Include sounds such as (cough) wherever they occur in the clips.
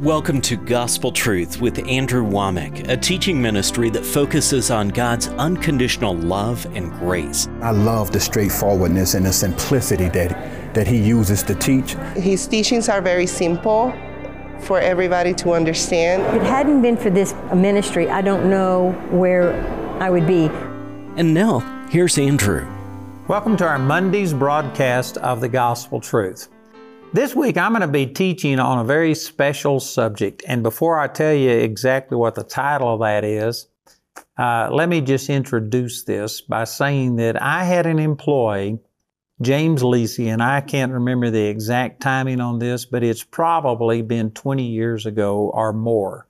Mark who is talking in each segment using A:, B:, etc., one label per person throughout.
A: Welcome to Gospel Truth with Andrew Wommack, a teaching ministry that focuses on God's unconditional love and grace.
B: I love the straightforwardness and the simplicity that, that he uses to teach.
C: His teachings are very simple for everybody to understand.
D: If it hadn't been for this ministry, I don't know where I would be.
A: And now, here's Andrew.
E: Welcome to our Monday's broadcast of the Gospel Truth. This week I'm going to be teaching on a very special subject. And before I tell you exactly what the title of that is, uh, let me just introduce this by saying that I had an employee, James Lisi, and I can't remember the exact timing on this, but it's probably been 20 years ago or more.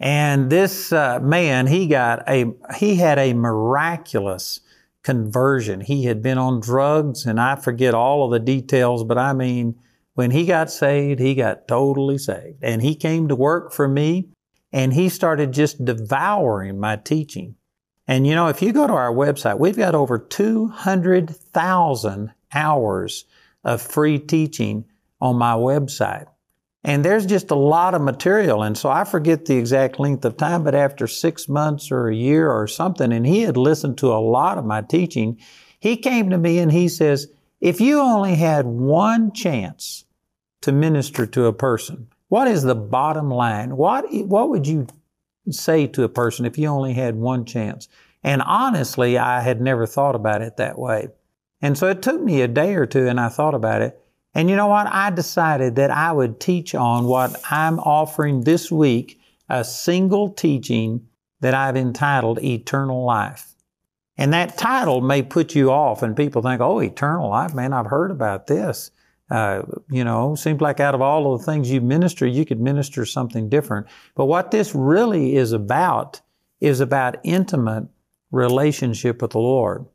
E: And this uh, man, he got a, he had a miraculous conversion. He had been on drugs, and I forget all of the details, but I mean, when he got saved, he got totally saved. And he came to work for me and he started just devouring my teaching. And you know, if you go to our website, we've got over 200,000 hours of free teaching on my website. And there's just a lot of material. And so I forget the exact length of time, but after six months or a year or something, and he had listened to a lot of my teaching, he came to me and he says, if you only had one chance to minister to a person, what is the bottom line? What, what would you say to a person if you only had one chance? And honestly, I had never thought about it that way. And so it took me a day or two and I thought about it. And you know what? I decided that I would teach on what I'm offering this week a single teaching that I've entitled Eternal Life. And that title may put you off, and people think, oh, eternal life, man, I've heard about this. Uh, you know, seems like out of all of the things you minister, you could minister something different. But what this really is about is about intimate relationship with the Lord.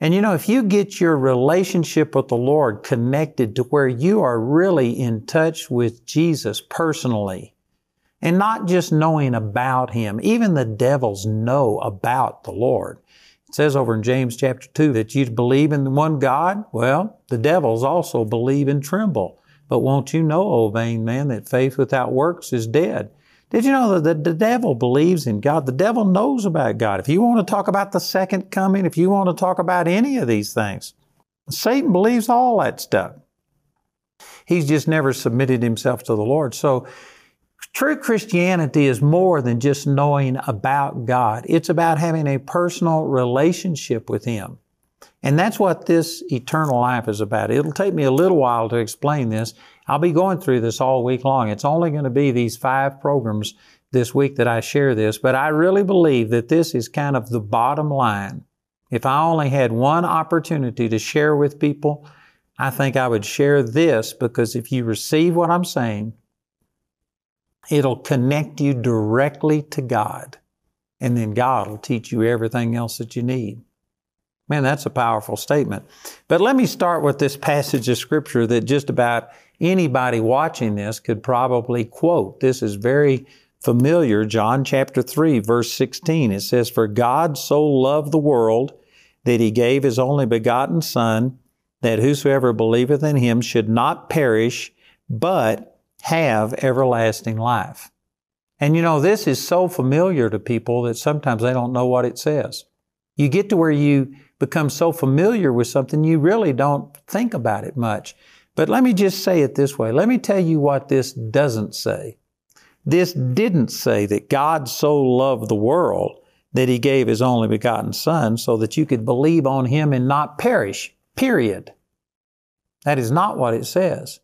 E: And you know, if you get your relationship with the Lord connected to where you are really in touch with Jesus personally, and not just knowing about Him, even the devils know about the Lord. It says over in James chapter 2 that you believe in the one God. Well, the devils also believe and tremble. But won't you know, O vain man, that faith without works is dead? Did you know that the devil believes in God? The devil knows about God. If you want to talk about the second coming, if you want to talk about any of these things, Satan believes all that stuff. He's just never submitted himself to the Lord. So True Christianity is more than just knowing about God. It's about having a personal relationship with Him. And that's what this eternal life is about. It'll take me a little while to explain this. I'll be going through this all week long. It's only going to be these five programs this week that I share this, but I really believe that this is kind of the bottom line. If I only had one opportunity to share with people, I think I would share this because if you receive what I'm saying, It'll connect you directly to God. And then God will teach you everything else that you need. Man, that's a powerful statement. But let me start with this passage of scripture that just about anybody watching this could probably quote. This is very familiar. John chapter 3, verse 16. It says, For God so loved the world that he gave his only begotten Son, that whosoever believeth in him should not perish, but have everlasting life. And you know, this is so familiar to people that sometimes they don't know what it says. You get to where you become so familiar with something, you really don't think about it much. But let me just say it this way. Let me tell you what this doesn't say. This didn't say that God so loved the world that he gave his only begotten Son so that you could believe on him and not perish, period. That is not what it says.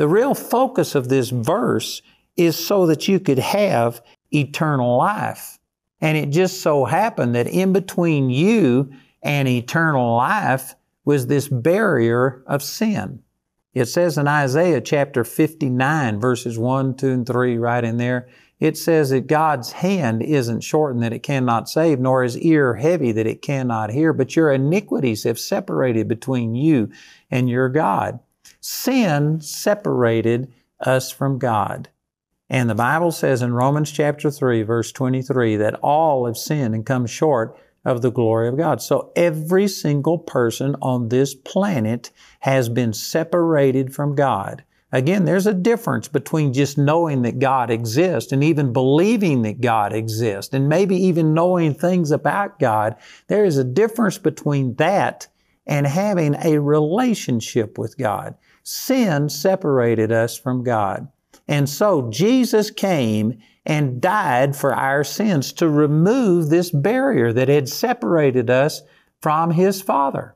E: The real focus of this verse is so that you could have eternal life. And it just so happened that in between you and eternal life was this barrier of sin. It says in Isaiah chapter 59, verses 1, 2, and 3, right in there, it says that God's hand isn't shortened that it cannot save, nor his ear heavy that it cannot hear, but your iniquities have separated between you and your God. Sin separated us from God. And the Bible says in Romans chapter 3, verse 23, that all have sinned and come short of the glory of God. So every single person on this planet has been separated from God Again, there's a difference between just knowing that God exists and even believing that God exists and maybe even knowing things about God. There is a difference between that and having a relationship with God. Sin separated us from God. And so Jesus came and died for our sins to remove this barrier that had separated us from His Father.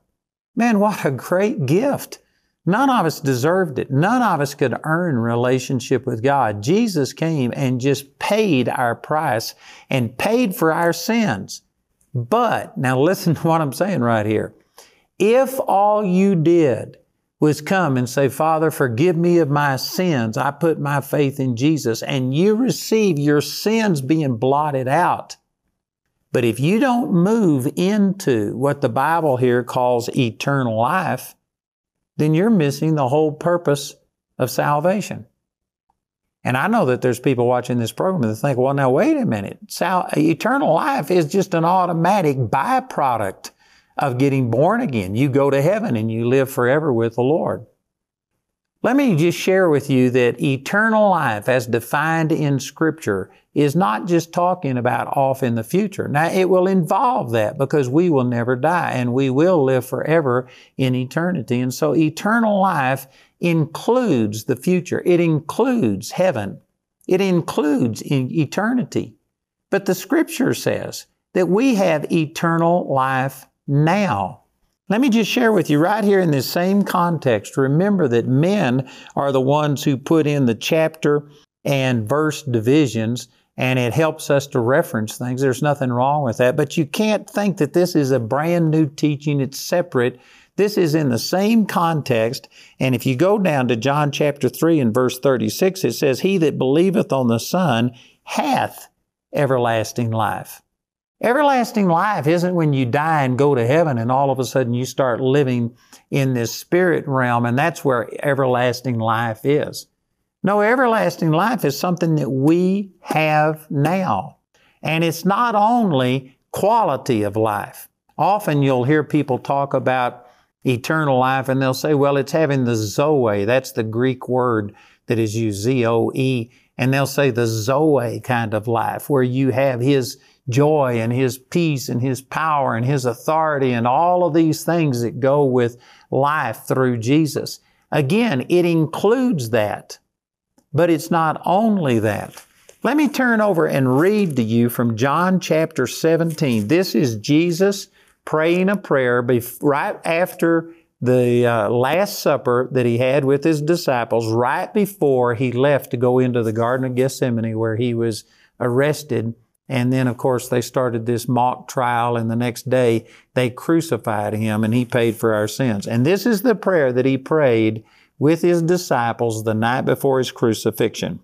E: Man, what a great gift. None of us deserved it. None of us could earn relationship with God. Jesus came and just paid our price and paid for our sins. But, now listen to what I'm saying right here. If all you did was come and say, Father, forgive me of my sins, I put my faith in Jesus, and you receive your sins being blotted out. But if you don't move into what the Bible here calls eternal life, then you're missing the whole purpose of salvation. And I know that there's people watching this program that think, well, now wait a minute. Sal- eternal life is just an automatic byproduct of getting born again. You go to heaven and you live forever with the Lord. Let me just share with you that eternal life, as defined in Scripture, is not just talking about off in the future. Now, it will involve that because we will never die and we will live forever in eternity. And so, eternal life includes the future, it includes heaven, it includes eternity. But the Scripture says that we have eternal life now. Let me just share with you right here in this same context. Remember that men are the ones who put in the chapter and verse divisions, and it helps us to reference things. There's nothing wrong with that. But you can't think that this is a brand new teaching, it's separate. This is in the same context. And if you go down to John chapter 3 and verse 36, it says, He that believeth on the Son hath everlasting life. Everlasting life isn't when you die and go to heaven and all of a sudden you start living in this spirit realm and that's where everlasting life is. No, everlasting life is something that we have now. And it's not only quality of life. Often you'll hear people talk about eternal life and they'll say, well, it's having the Zoe. That's the Greek word that is used, Z-O-E. And they'll say the Zoe kind of life where you have His joy and His peace and His power and His authority and all of these things that go with life through Jesus. Again, it includes that, but it's not only that. Let me turn over and read to you from John chapter 17. This is Jesus praying a prayer right after the uh, Last Supper that he had with his disciples, right before he left to go into the Garden of Gethsemane where he was arrested and then, of course, they started this mock trial, and the next day they crucified him, and he paid for our sins. And this is the prayer that he prayed with his disciples the night before his crucifixion.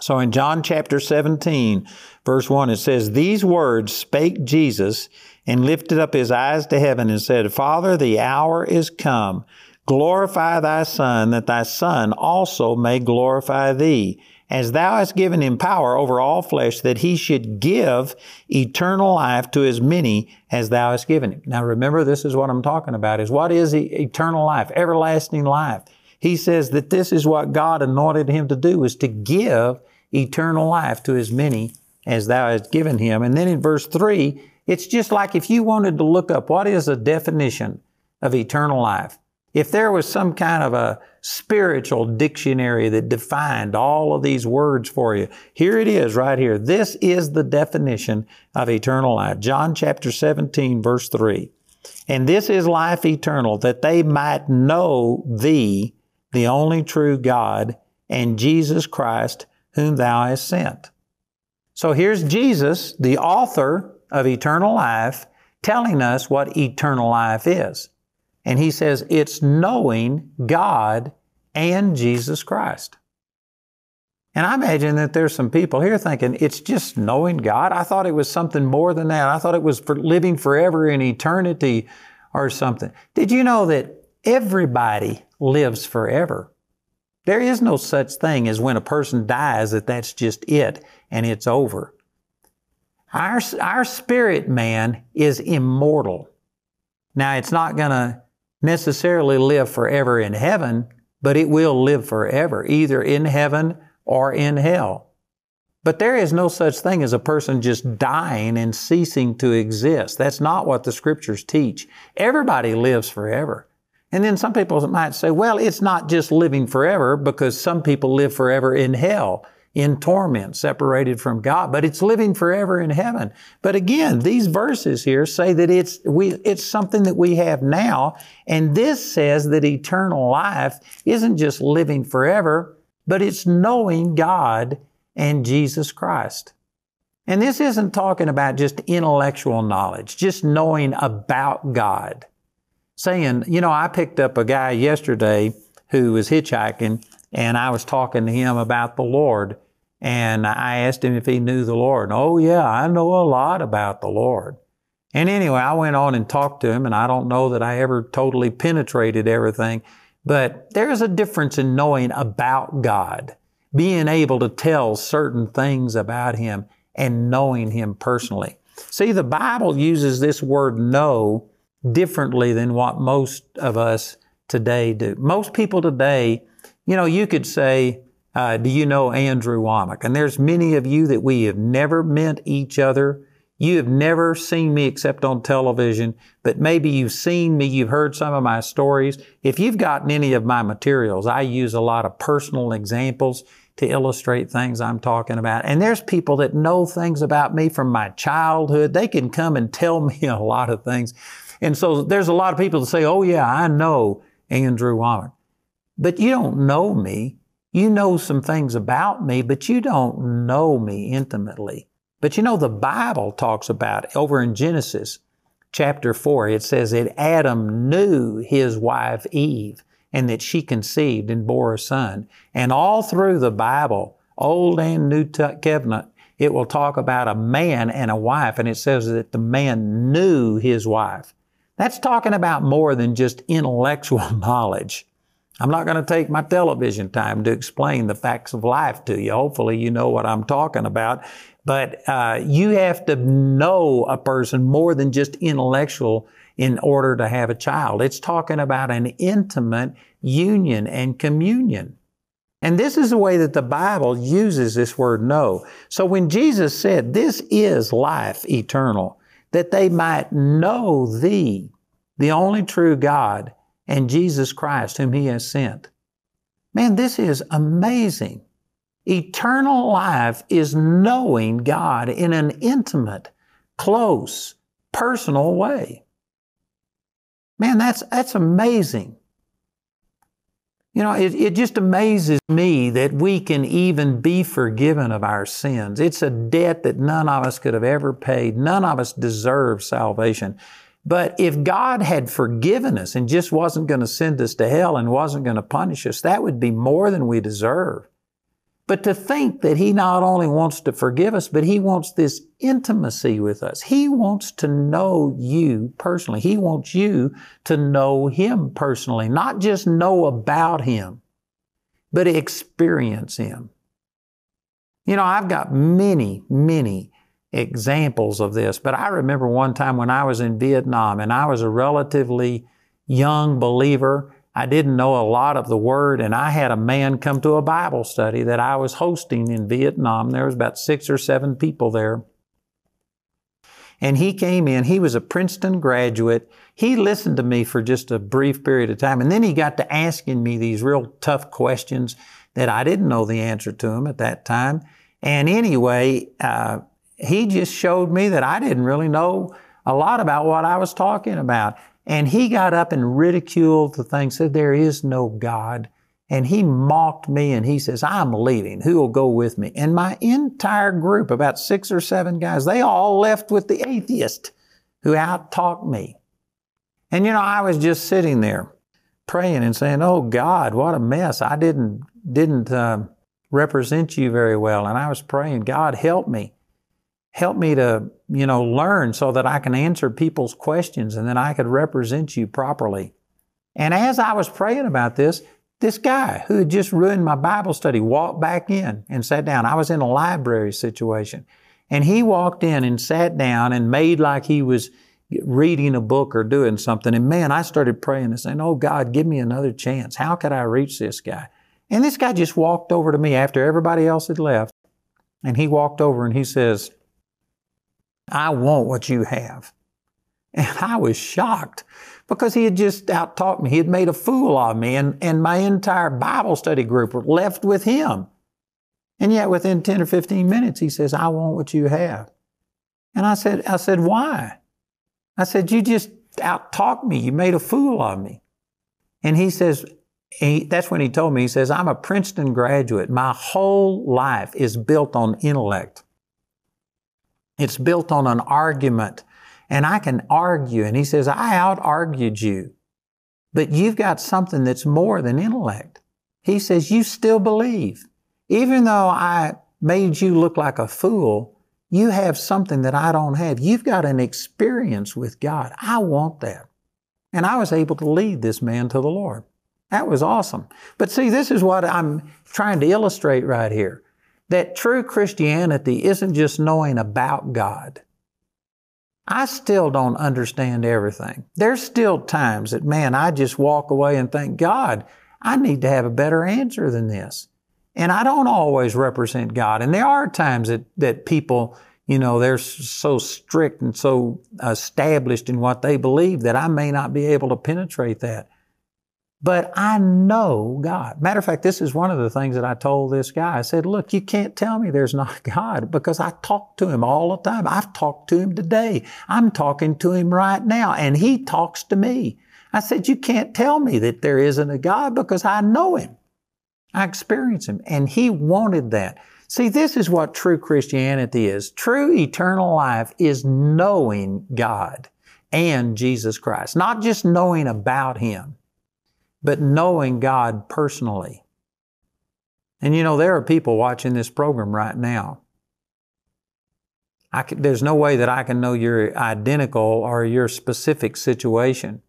E: So in John chapter 17, verse 1, it says, These words spake Jesus and lifted up his eyes to heaven and said, Father, the hour is come. Glorify thy Son, that thy Son also may glorify thee as thou hast given him power over all flesh, that he should give eternal life to as many as thou hast given him. Now remember, this is what I'm talking about, is what is eternal life, everlasting life. He says that this is what God anointed him to do, is to give eternal life to as many as thou hast given him. And then in verse 3, it's just like if you wanted to look up what is a definition of eternal life. If there was some kind of a spiritual dictionary that defined all of these words for you, here it is right here. This is the definition of eternal life. John chapter 17 verse 3. And this is life eternal, that they might know thee, the only true God, and Jesus Christ, whom thou hast sent. So here's Jesus, the author of eternal life, telling us what eternal life is. And he says it's knowing God and Jesus Christ. And I imagine that there's some people here thinking it's just knowing God. I thought it was something more than that. I thought it was for living forever in eternity or something. Did you know that everybody lives forever? There is no such thing as when a person dies that that's just it and it's over. Our, our spirit man is immortal. Now, it's not going to necessarily live forever in heaven, but it will live forever, either in heaven or in hell. But there is no such thing as a person just dying and ceasing to exist. That's not what the scriptures teach. Everybody lives forever. And then some people might say, well, it's not just living forever because some people live forever in hell, in torment, separated from God, but it's living forever in heaven. But again, these verses here say that it's, we, it's something that we have now. And this says that eternal life isn't just living forever, but it's knowing God and Jesus Christ. And this isn't talking about just intellectual knowledge, just knowing about God saying, you know, I picked up a guy yesterday who was hitchhiking and I was talking to him about the Lord. And I asked him if he knew the Lord. And, oh, yeah, I know a lot about the Lord. And anyway, I went on and talked to him, and I don't know that I ever totally penetrated everything, but there's a difference in knowing about God, being able to tell certain things about Him, and knowing Him personally. See, the Bible uses this word know differently than what most of us today do. Most people today, you know, you could say, uh, do you know Andrew Wommack? And there's many of you that we have never met each other. You have never seen me except on television, but maybe you've seen me, you've heard some of my stories. If you've gotten any of my materials, I use a lot of personal examples to illustrate things I'm talking about. And there's people that know things about me from my childhood. They can come and tell (laughs) me a lot of things and so there's a lot of people that say, oh, yeah, I know Andrew Wommack. But you don't know me. You know some things about me, but you don't know me intimately. But you know, the Bible talks about it. over in Genesis chapter 4, it says that Adam knew his wife Eve and that she conceived and bore a son. And all through the Bible, Old and New Covenant, it will talk about a man and a wife, and it says that the man knew his wife. That's talking about more than just intellectual (laughs) knowledge. I'm not going to take my television time to explain the facts of life to you. Hopefully, you know what I'm talking about. But uh, you have to know a person more than just intellectual in order to have a child. It's talking about an intimate union and communion. And this is the way that the Bible uses this word know. So when Jesus said, This is life eternal, that they might know thee, the only true God, and Jesus Christ, whom he has sent. Man, this is amazing. Eternal life is knowing God in an intimate, close, personal way. Man, that's, that's amazing. You know, it, it just amazes me that we can even be forgiven of our sins. It's a debt that none of us could have ever paid. None of us deserve salvation. But if God had forgiven us and just wasn't going to send us to hell and wasn't going to punish us, that would be more than we deserve. But to think that He not only wants to forgive us, but He wants this intimacy with us. He wants to know you personally. He wants you to know Him personally, not just know about Him, but experience Him. You know, I've got many, many examples of this, but I remember one time when I was in Vietnam and I was a relatively young believer I didn't know a lot of the word, and I had a man come to a Bible study that I was hosting in Vietnam. There was about six or seven people there. And he came in, he was a Princeton graduate. He listened to me for just a brief period of time, and then he got to asking me these real tough questions that I didn't know the answer to them at that time. And anyway, uh, he just showed me that I didn't really know a lot about what I was talking about. And he got up and ridiculed the thing, said, There is no God. And he mocked me and he says, I'm leaving. Who will go with me? And my entire group, about six or seven guys, they all left with the atheist who out talked me. And you know, I was just sitting there praying and saying, Oh God, what a mess. I didn't, didn't uh, represent you very well. And I was praying, God, help me help me to, you know, learn so that I can answer people's questions and then I could represent you properly. And as I was praying about this, this guy who had just ruined my Bible study walked back in and sat down. I was in a library situation. And he walked in and sat down and made like he was reading a book or doing something. And man, I started praying and saying, Oh God, give me another chance. How could I reach this guy? And this guy just walked over to me after everybody else had left. And he walked over and he says, I want what you have. And I was shocked because he had just out taught me. He had made a fool of me, and, and my entire Bible study group were left with him. And yet, within 10 or 15 minutes, he says, I want what you have. And I said, I said, why? I said, you just out talked me. You made a fool of me. And he says, he, that's when he told me, he says, I'm a Princeton graduate. My whole life is built on intellect. It's built on an argument. And I can argue. And he says, I out argued you. But you've got something that's more than intellect. He says, You still believe. Even though I made you look like a fool, you have something that I don't have. You've got an experience with God. I want that. And I was able to lead this man to the Lord. That was awesome. But see, this is what I'm trying to illustrate right here that true Christianity isn't just knowing about God. I still don't understand everything. There's still times that, man, I just walk away and think, God, I need to have a better answer than this. And I don't always represent God. And there are times that, that people, you know, they're so strict and so established in what they believe that I may not be able to penetrate that. But I know God. Matter of fact, this is one of the things that I told this guy. I said, look, you can't tell me there's not (laughs) God because I talk to him all the time. I've talked to him today. I'm talking to him right now and he talks to me. I said, you can't tell me that there isn't a God because I know him. I experience him and he wanted that. See, this is what true Christianity is. True eternal life is knowing God and Jesus Christ, not just knowing about him but knowing God personally. And you know, there are people watching this program right now. Can, there's no way that I can know your identical or your specific situation.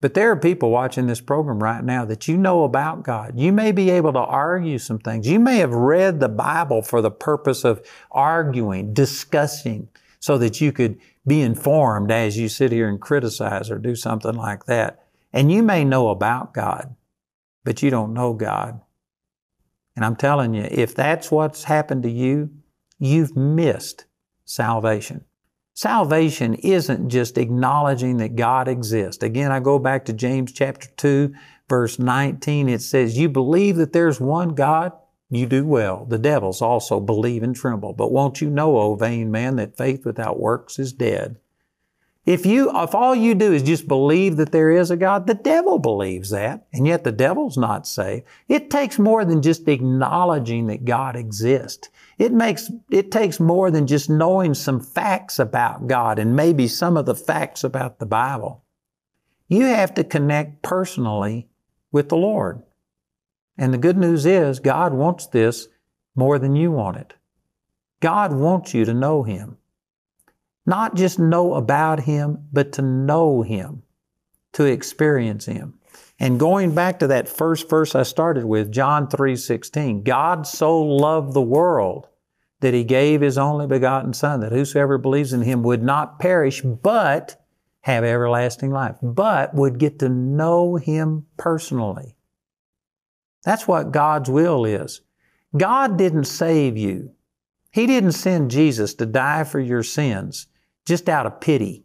E: But there are people watching this program right now that you know about God. You may be able to argue some things. You may have read the Bible for the purpose of arguing, discussing, so that you could be informed as you sit here and criticize or do something like that. And you may know about God, but you don't know God. And I'm telling you, if that's what's happened to you, you've missed salvation. Salvation isn't just acknowledging that God exists. Again, I go back to James chapter 2, verse 19. It says, You believe that there's one God? You do well. The devils also believe and tremble. But won't you know, O vain man, that faith without works is dead? If you, if all you do is just believe that there is a God, the devil believes that, and yet the devil's not saved. It takes more than just acknowledging that God exists. It makes, it takes more than just knowing some facts about God and maybe some of the facts about the Bible. You have to connect personally with the Lord. And the good news is God wants this more than you want it. God wants you to know Him. Not just know about Him, but to know Him, to experience Him. And going back to that first verse I started with, John 3 16, God so loved the world that He gave His only begotten Son, that whosoever believes in Him would not perish, but have everlasting life, but would get to know Him personally. That's what God's will is. God didn't save you. He didn't send Jesus to die for your sins just out of pity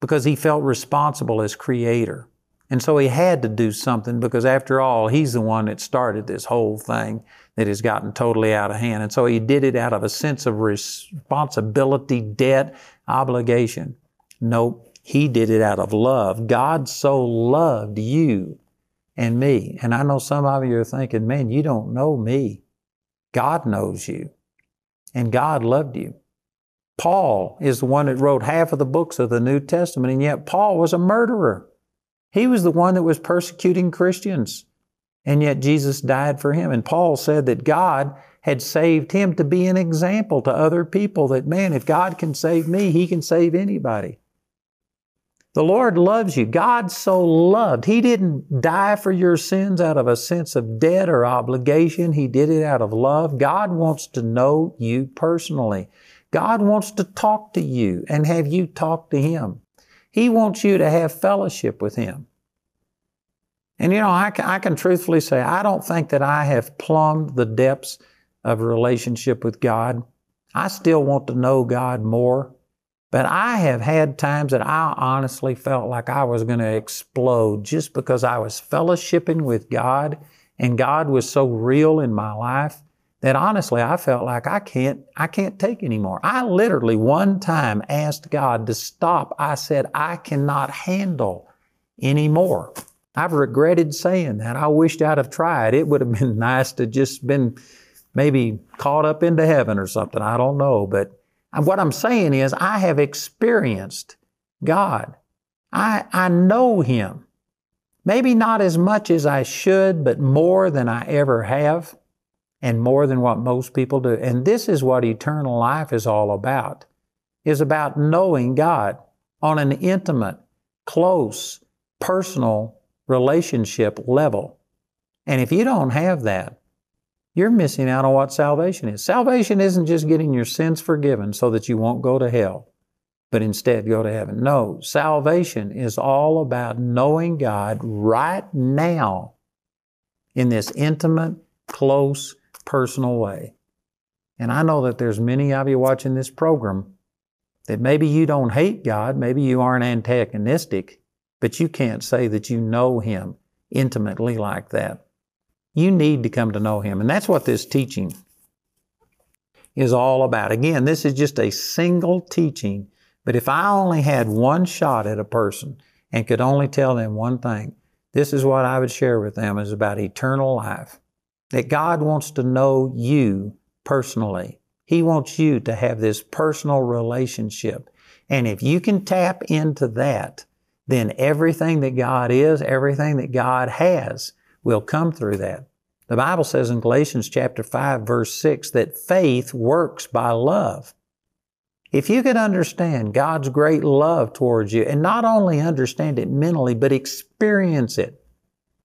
E: because he felt responsible as creator. And so he had to do something because after all, he's the one that started this whole thing that has gotten totally out of hand. And so he did it out of a sense of responsibility, debt, obligation. Nope, he did it out of love. God so loved you and me. And I know some of you are thinking, man, you don't know me. God knows you. And God loved you. Paul is the one that wrote half of the books of the New Testament, and yet Paul was a murderer. He was the one that was persecuting Christians, and yet Jesus died for him. And Paul said that God had saved him to be an example to other people that, man, if God can save me, He can save anybody. The Lord loves you. God so loved. He didn't die for your sins out of a sense of debt or obligation. He did it out of love. God wants to know you personally. God wants to talk to you and have you talk to Him. He wants you to have fellowship with Him. And you know, I can, I can truthfully say, I don't think that I have plumbed the depths of relationship with God. I still want to know God more. But I have had times that I honestly felt like I was going to explode just because I was fellowshipping with God and God was so real in my life that honestly I felt like I can't I can't take anymore. I literally one time asked God to stop. I said I cannot handle anymore. I've regretted saying that. I wished I'd have tried. It would have been (laughs) nice to just been maybe caught up into heaven or something. I don't know, but what I'm saying is I have experienced God. I I know him. Maybe not as much as I should, but more than I ever have and more than what most people do. And this is what eternal life is all about. Is about knowing God on an intimate, close, personal relationship level. And if you don't have that, you're missing out on what salvation is. Salvation isn't just getting your sins forgiven so that you won't go to hell, but instead go to heaven. No, salvation is all about knowing God right now in this intimate, close, personal way. And I know that there's many of you watching this program that maybe you don't hate God, maybe you aren't antagonistic, but you can't say that you know Him intimately like that. You need to come to know Him. And that's what this teaching is all about. Again, this is just a single teaching, but if I only had one shot at a person and could only tell them one thing, this is what I would share with them is about eternal life that God wants to know you personally. He wants you to have this personal relationship. And if you can tap into that, then everything that God is, everything that God has will come through that. The Bible says in Galatians chapter 5 verse 6 that faith works by love. If you could understand God's great love towards you and not only understand it mentally, but experience it,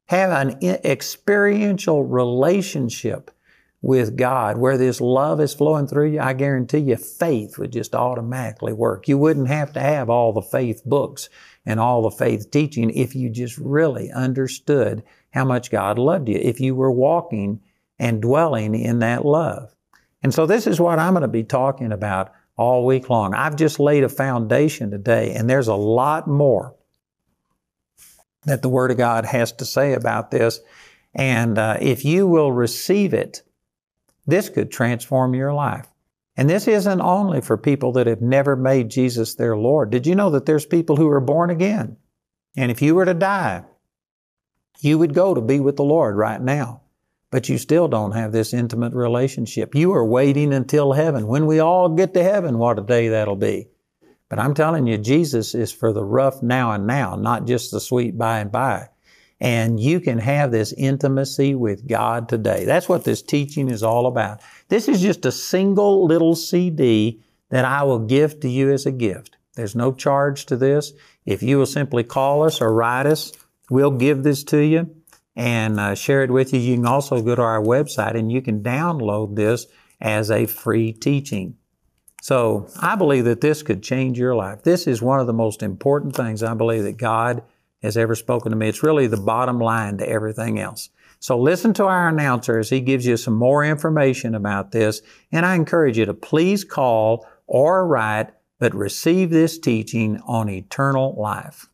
E: have an experiential relationship with God where this love is flowing through you, I guarantee you faith would just automatically work. You wouldn't have to have all the faith books and all the faith teaching if you just really understood how much God loved you, if you were walking and dwelling in that love. And so this is what I'm going to be talking about all week long. I've just laid a foundation today, and there's a lot more that the Word of God has to say about this. And uh, if you will receive it, this could transform your life. And this isn't only for people that have never made Jesus their Lord. Did you know that there's people who are born again? And if you were to die, you would go to be with the Lord right now. But you still don't have this intimate relationship. You are waiting until heaven. When we all get to heaven, what a day that'll be. But I'm telling you, Jesus is for the rough now and now, not just the sweet by and by. And you can have this intimacy with God today. That's what this teaching is all about. This is just a single little CD that I will give to you as a gift. There's no charge to this. If you will simply call us or write us, we'll give this to you and uh, share it with you. You can also go to our website and you can download this as a free teaching. So I believe that this could change your life. This is one of the most important things I believe that God has ever spoken to me. It's really the bottom line to everything else. So listen to our announcer as he gives you some more information about this. And I encourage you to please call or write, but receive this teaching on eternal life.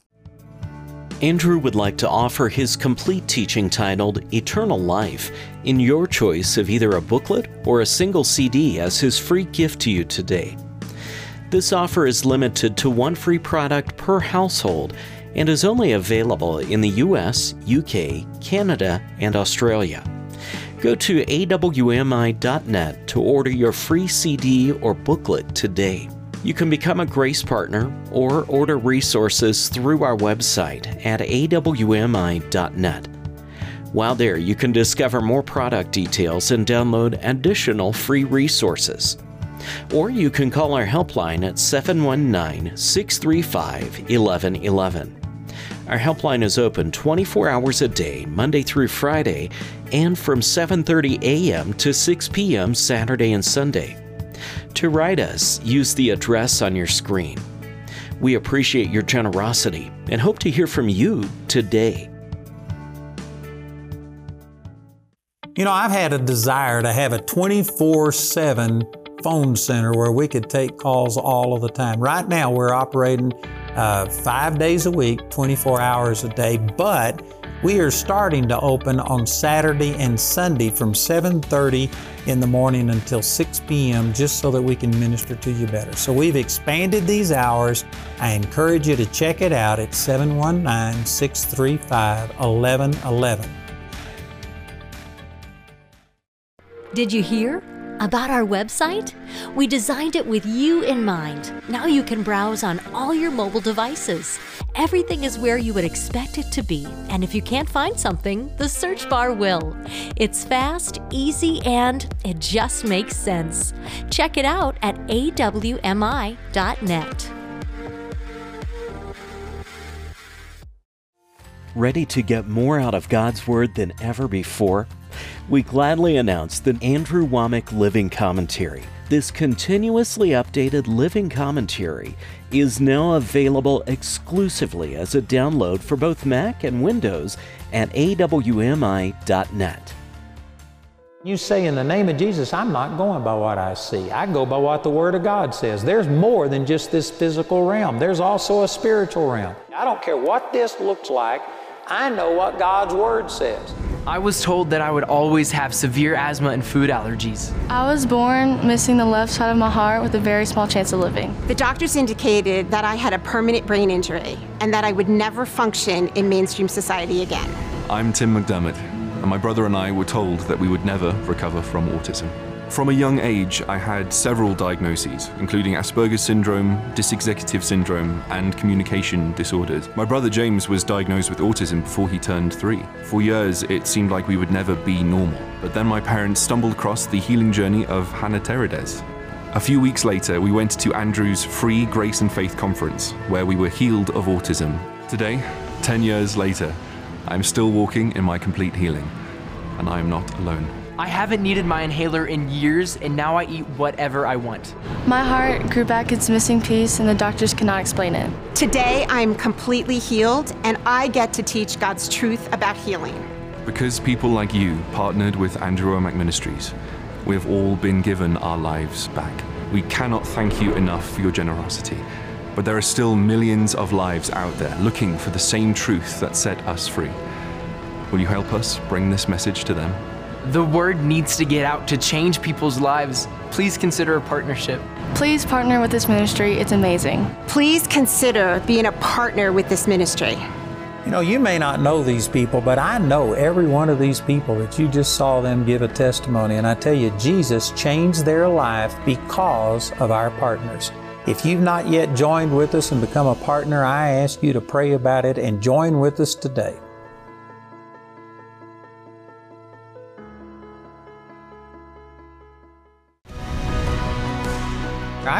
A: Andrew would like to offer his complete teaching titled Eternal Life in your choice of either a booklet or a single CD as his free gift to you today. This offer is limited to one free product per household and is only available in the US, UK, Canada, and Australia. Go to awmi.net to order your free CD or booklet today. You can become a Grace Partner or order resources through our website at awmi.net. While there, you can discover more product details and download additional free resources. Or you can call our helpline at 719 635 1111. Our helpline is open 24 hours a day, Monday through Friday, and from 7:30 a.m. to 6 p.m. Saturday and Sunday. To write us, use the address on your screen. We appreciate your generosity and hope to hear from you today.
E: You know, I've had a desire to have a 24 7 phone center where we could take calls all of the time. Right now, we're operating uh, five days a week, 24 hours a day, but we are starting to open on Saturday and Sunday from 7:30 in the morning until 6 p.m. just so that we can minister to you better. So we've expanded these hours. I encourage you to check it out at 719-635-1111.
F: Did you hear? About our website? We designed it with you in mind. Now you can browse on all your mobile devices. Everything is where you would expect it to be, and if you can't find something, the search bar will. It's fast, easy, and it just makes sense. Check it out at awmi.net.
A: Ready to get more out of God's Word than ever before? We gladly announce the Andrew Wommack Living Commentary. This continuously updated living commentary is now available exclusively as a download for both Mac and Windows at awmi.net.
E: You say, in the name of Jesus, I'm not going by what I see. I go by what the Word of God says. There's more than just this physical realm, there's also a spiritual realm. I don't care what this looks like, I know what God's Word says.
G: I was told that I would always have severe asthma and food allergies.
H: I was born missing the left side of my heart with a very small chance of living.
I: The doctors indicated that I had a permanent brain injury and that I would never function in mainstream society again.
J: I'm Tim McDermott, and my brother and I were told that we would never recover from autism. From a young age, I had several diagnoses, including Asperger's syndrome, dysexecutive syndrome, and communication disorders. My brother James was diagnosed with autism before he turned three. For years, it seemed like we would never be normal. But then my parents stumbled across the healing journey of Hannah Teredes. A few weeks later, we went to Andrew's free Grace and Faith conference, where we were healed of autism. Today, 10 years later, I'm still walking in my complete healing, and I am not alone.
G: I haven't needed my inhaler in years, and now I eat whatever I want.
H: My heart grew back its missing piece, and the doctors cannot explain it.
I: Today, I'm completely healed, and I get to teach God's truth about healing.
J: Because people like you partnered with Andrew Wommack Ministries, we have all been given our lives back. We cannot thank you enough for your generosity. But there are still millions of lives out there looking for the same truth that set us free. Will you help us bring this message to them?
G: The word needs to get out to change people's lives. Please consider a partnership.
H: Please partner with this ministry, it's amazing.
I: Please consider being a partner with this ministry.
E: You know, you may not know these people, but I know every one of these people that you just saw them give a testimony. And I tell you, Jesus changed their life because of our partners. If you've not yet joined with us and become a partner, I ask you to pray about it and join with us today.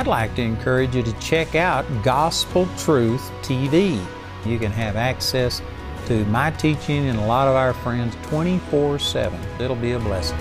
E: I'd like to encourage you to check out Gospel Truth TV. You can have access to my teaching and a lot of our friends 24 7. It'll be a blessing.